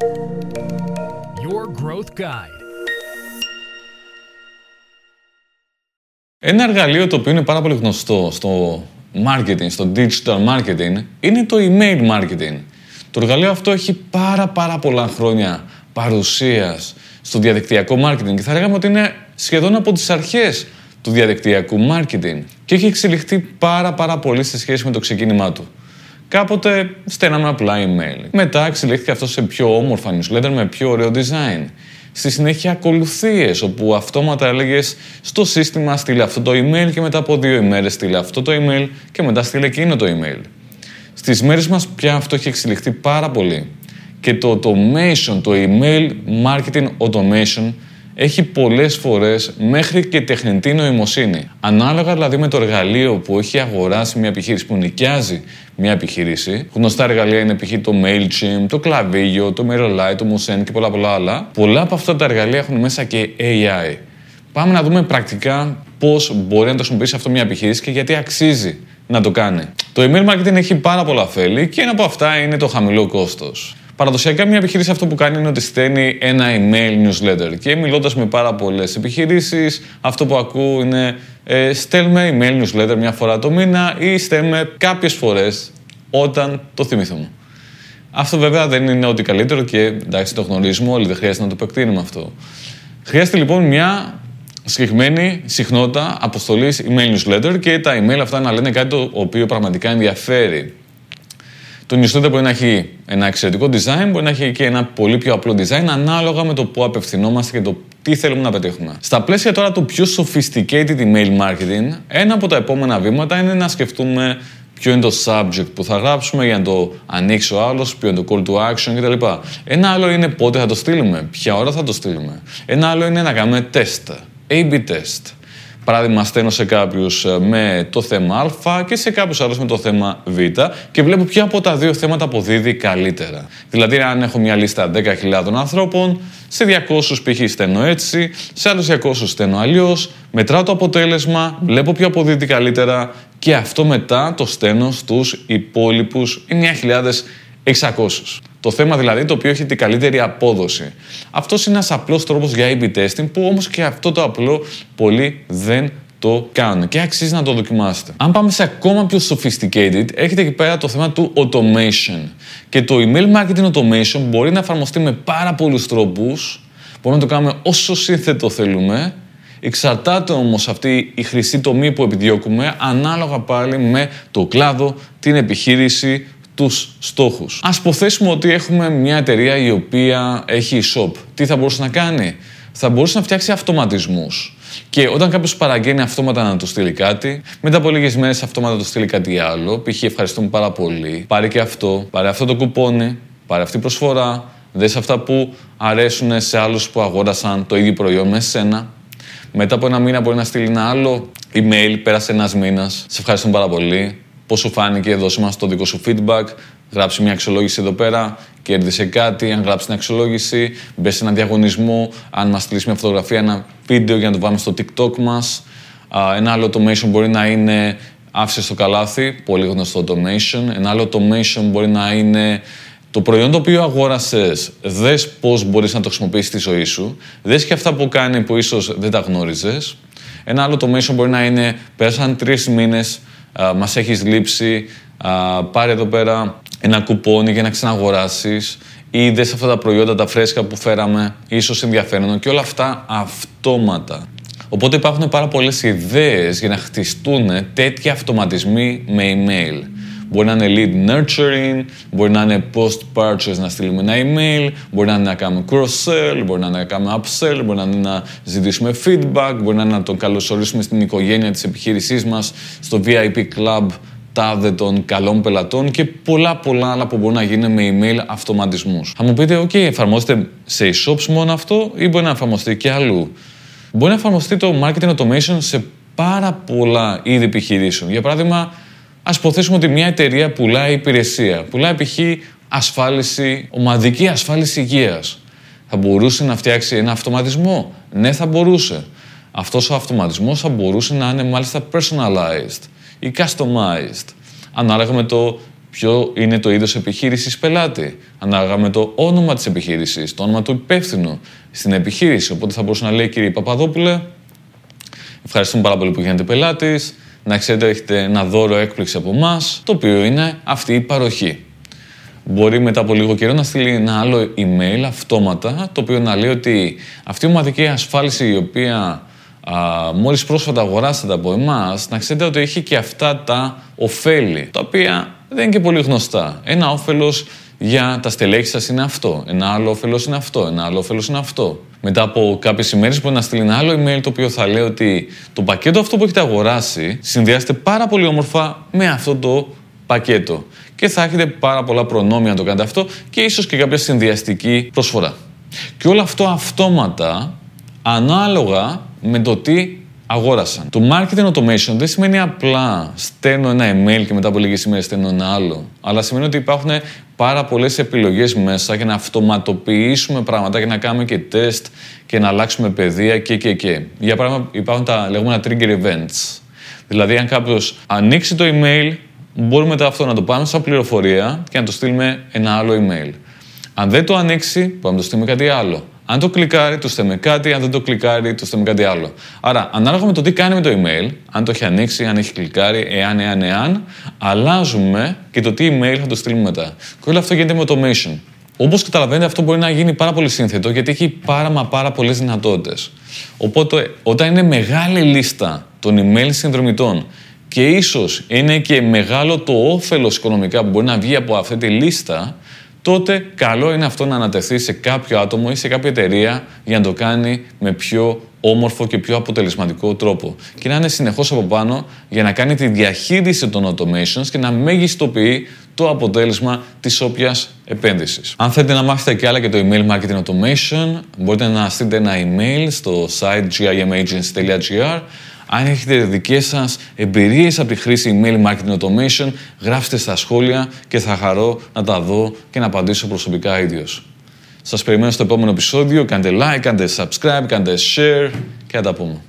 Your Growth Guide. Ένα εργαλείο το οποίο είναι πάρα πολύ γνωστό στο marketing, στο digital marketing, είναι το email marketing. Το εργαλείο αυτό έχει πάρα πάρα πολλά χρόνια παρουσίας στο διαδικτυακό marketing και θα λέγαμε ότι είναι σχεδόν από τις αρχές του διαδικτυακού marketing και έχει εξελιχθεί πάρα πάρα πολύ σε σχέση με το ξεκίνημά του. Κάποτε στέλναμε απλά email. Μετά εξελίχθηκε αυτό σε πιο όμορφα newsletter με πιο ωραίο design. Στη συνέχεια ακολουθίες, όπου αυτόματα έλεγες στο σύστημα στείλε αυτό το email και μετά από δύο ημέρες στείλε αυτό το email και μετά στείλε εκείνο το email. Στις μέρες μας πια αυτό έχει εξελιχθεί πάρα πολύ. Και το automation, το email marketing automation έχει πολλές φορές μέχρι και τεχνητή νοημοσύνη. Ανάλογα δηλαδή με το εργαλείο που έχει αγοράσει μια επιχείρηση, που νοικιάζει μια επιχείρηση. Γνωστά εργαλεία είναι π.χ. το MailChimp, το Klaviyo, το MailerLite, το Musen και πολλά πολλά άλλα. Πολλά από αυτά τα εργαλεία έχουν μέσα και AI. Πάμε να δούμε πρακτικά πώς μπορεί να το χρησιμοποιήσει αυτό μια επιχείρηση και γιατί αξίζει να το κάνει. Το email marketing έχει πάρα πολλά ωφέλη και ένα από αυτά είναι το χαμηλό κόστος. Παραδοσιακά, μια επιχείρηση αυτό που κάνει είναι ότι στέλνει ένα email newsletter. Και μιλώντας με πάρα πολλές επιχειρήσεις, αυτό που ακούω είναι ε, στέλνουμε email newsletter μια φορά το μήνα ή στέλνουμε κάποιες φορές όταν το θυμηθούμε. Αυτό βέβαια δεν είναι ό,τι καλύτερο και εντάξει το γνωρίζουμε όλοι, δεν χρειάζεται να το επεκτείνουμε αυτό. Χρειάζεται λοιπόν μια συγκεκριμένη συχνότητα αποστολής email newsletter και τα email αυτά να λένε κάτι το οποίο πραγματικά ενδιαφέρει το newsletter μπορεί να έχει ένα εξαιρετικό design, μπορεί να έχει και ένα πολύ πιο απλό design, ανάλογα με το πού απευθυνόμαστε και το τι θέλουμε να πετύχουμε. Στα πλαίσια τώρα του πιο sophisticated email marketing, ένα από τα επόμενα βήματα είναι να σκεφτούμε ποιο είναι το subject που θα γράψουμε για να το ανοίξει ο άλλος, ποιο είναι το call to action κτλ. Ένα άλλο είναι πότε θα το στείλουμε, ποια ώρα θα το στείλουμε. Ένα άλλο είναι να κάνουμε test, A-B test. Παράδειγμα, στέλνω σε κάποιους ε, με το θέμα Α και σε κάποιους άλλους με το θέμα Β και βλέπω ποια από τα δύο θέματα αποδίδει καλύτερα. Δηλαδή, αν έχω μια λίστα 10.000 ανθρώπων, σε 200 π.χ. στέλνω έτσι, σε άλλους 200 στέλνω αλλιώς, μετράω το αποτέλεσμα, βλέπω ποιο αποδίδει καλύτερα και αυτό μετά το στέλνω στου υπόλοιπους 9.600. Το θέμα δηλαδή το οποίο έχει την καλύτερη απόδοση. Αυτός είναι ένας απλός τρόπος για A-B testing που όμως και αυτό το απλό πολλοί δεν το κάνουν και αξίζει να το δοκιμάσετε. Αν πάμε σε ακόμα πιο sophisticated, έχετε εκεί πέρα το θέμα του automation. Και το email marketing automation μπορεί να εφαρμοστεί με πάρα πολλούς τρόπους. Μπορούμε να το κάνουμε όσο σύνθετο θέλουμε. Εξαρτάται όμως αυτή η χρυσή τομή που επιδιώκουμε ανάλογα πάλι με το κλάδο, την επιχείρηση, τους στόχους. Ας υποθέσουμε ότι έχουμε μια εταιρεία η οποία έχει shop. Τι θα μπορούσε να κάνει; Θα μπορούσε να φτιάξει αυτοματισμούς. Και όταν κάποιος παραγγέλνει αυτόματα να του στείλει κάτι, μετά από λίγες μέρες αυτόματα να του στείλει κάτι άλλο, π.χ. ευχαριστούμε πάρα πολύ, πάρε και αυτό, πάρε αυτό το κουπόνι, πάρε αυτή η προσφορά, δες αυτά που αρέσουν σε άλλους που αγόρασαν το ίδιο προϊόν με σένα. Μετά από ένα μήνα μπορεί να στείλει ένα άλλο email, πέρασε ένας μήνας, σε ευχαριστούμε πάρα πολύ, Πώς σου φάνηκε, δώσε μας το δικό σου feedback. Γράψει μια αξιολόγηση εδώ πέρα, κέρδισε κάτι. Αν γράψεις την αξιολόγηση, μπες σε ένα διαγωνισμό. Αν μας στείλεις μια φωτογραφία, ένα βίντεο για να το βάλουμε στο TikTok μας. Ένα άλλο automation μπορεί να είναι άφησες στο καλάθι, πολύ γνωστό automation. Ένα άλλο automation μπορεί να είναι το προϊόν το οποίο αγόρασες, δες πώς μπορείς να το χρησιμοποιήσεις στη ζωή σου. Δες και αυτά που κάνει που ίσως δεν τα γνώριζες. Ένα άλλο automation μπορεί να είναι πέρασαν τρεις μήνες μας έχεις λείψει, πάρε εδώ πέρα ένα κουπόνι για να ξαναγοράσεις ή δες αυτά τα προϊόντα τα φρέσκα που φέραμε, ίσως ενδιαφέρον και όλα αυτά αυτόματα. Οπότε υπάρχουν πάρα πολλές ιδέες για να χτιστούν τέτοιοι αυτοματισμοί με email. Μπορεί να είναι lead nurturing, μπορεί να είναι post-purchase να στείλουμε ένα email, μπορεί να είναι να κάνουμε cross-sell, μπορεί να είναι να κάνουμε upsell, μπορεί να είναι να ζητήσουμε feedback, μπορεί να είναι να τον καλωσορίσουμε στην οικογένεια της επιχείρησής μας, στο VIP club τάδε των καλών πελατών και πολλά πολλά άλλα που μπορεί να γίνει με email αυτοματισμούς. Θα μου πείτε, OK, εφαρμόζεται σε e-shops μόνο αυτό ή μπορεί να εφαρμοστεί και αλλού; Μπορεί να εφαρμοστεί το marketing automation σε πάρα πολλά είδη επιχειρήσεων. Για παράδειγμα, Α υποθέσουμε ότι μια εταιρεία πουλάει υπηρεσία. Πουλάει π.χ. ασφάλιση, ομαδική ασφάλιση υγείας. Θα μπορούσε να φτιάξει ένα αυτοματισμό; Ναι, θα μπορούσε. Αυτός ο αυτοματισμός θα μπορούσε να είναι μάλιστα personalized ή customized. Ανάλογα με το ποιο είναι το είδος επιχείρησης πελάτη, ανάλογα με το όνομα της επιχείρησης, το όνομα του υπεύθυνου στην επιχείρηση. Οπότε θα μπορούσε να λέει κύριε Παπαδόπουλε, ευχαριστούμε πάρα πολύ που γίνετε πελάτης, να ξέρετε έχετε ένα δώρο έκπληξη από εμάς, το οποίο είναι αυτή η παροχή. Μπορεί μετά από λίγο καιρό να στείλει ένα άλλο email αυτόματα, το οποίο να λέει ότι αυτή η ομαδική ασφάλιση η οποία α, μόλις πρόσφατα αγοράσατε από εμάς, να ξέρετε ότι έχει και αυτά τα ωφέλη, τα οποία δεν είναι και πολύ γνωστά. Ένα όφελος για τα στελέχη σας είναι αυτό, ένα άλλο όφελος είναι αυτό, ένα άλλο όφελος είναι αυτό. Μετά από κάποιες ημέρες μπορεί να στείλει ένα άλλο email το οποίο θα λέει ότι το πακέτο αυτό που έχετε αγοράσει συνδυάζεται πάρα πολύ όμορφα με αυτό το πακέτο. Και θα έχετε πάρα πολλά προνόμια να το κάνετε αυτό και ίσως και κάποια συνδυαστική προσφορά. Και όλο αυτό αυτόματα ανάλογα με το τι αγόρασαν. Το marketing automation δεν σημαίνει απλά στέλνω ένα email και μετά από λίγες ημέρες στέλνω ένα άλλο. Αλλά σημαίνει ότι υπάρχουν πάρα πολλές επιλογές μέσα για να αυτοματοποιήσουμε πράγματα, για να κάνουμε και τεστ και να αλλάξουμε παιδεία και και και. Για παράδειγμα υπάρχουν τα λεγόμενα trigger events. Δηλαδή αν κάποιος ανοίξει το email, μπορούμε μετά αυτό να το πάμε σαν πληροφορία και να το στείλουμε ένα άλλο email. Αν δεν το ανοίξει, μπορούμε να το στείλουμε κάτι άλλο. Αν το κλικάρει, του στέλνουμε κάτι. Αν δεν το κλικάρει, του στέλνουμε κάτι άλλο. Άρα, ανάλογα με το τι κάνει με το email, αν το έχει ανοίξει, αν έχει κλικάρει, εάν, εάν, εάν, αλλάζουμε και το τι email θα το στείλουμε μετά. Και όλο αυτό γίνεται με automation. Όπως καταλαβαίνετε, αυτό μπορεί να γίνει πάρα πολύ σύνθετο γιατί έχει πάρα μα πάρα πολλές δυνατότητες. Οπότε, όταν είναι μεγάλη λίστα των email συνδρομητών και ίσως είναι και μεγάλο το όφελος οικονομικά που μπορεί να βγει από αυτή τη λίστα, τότε καλό είναι αυτό να ανατεθεί σε κάποιο άτομο ή σε κάποια εταιρεία για να το κάνει με πιο όμορφο και πιο αποτελεσματικό τρόπο. Και να είναι συνεχώς από πάνω για να κάνει τη διαχείριση των automations και να μεγιστοποιεί το αποτέλεσμα της όποιας επένδυσης. Αν θέλετε να μάθετε και άλλα για το email marketing automation, μπορείτε να στείλετε ένα email στο site gimagents.gr αν έχετε δικές σας εμπειρίες από τη χρήση email marketing automation, γράψτε στα σχόλια και θα χαρώ να τα δω και να απαντήσω προσωπικά ίδιος. Σας περιμένω στο επόμενο επεισόδιο. Κάντε like, κάντε subscribe, κάντε share και θα τα πούμε.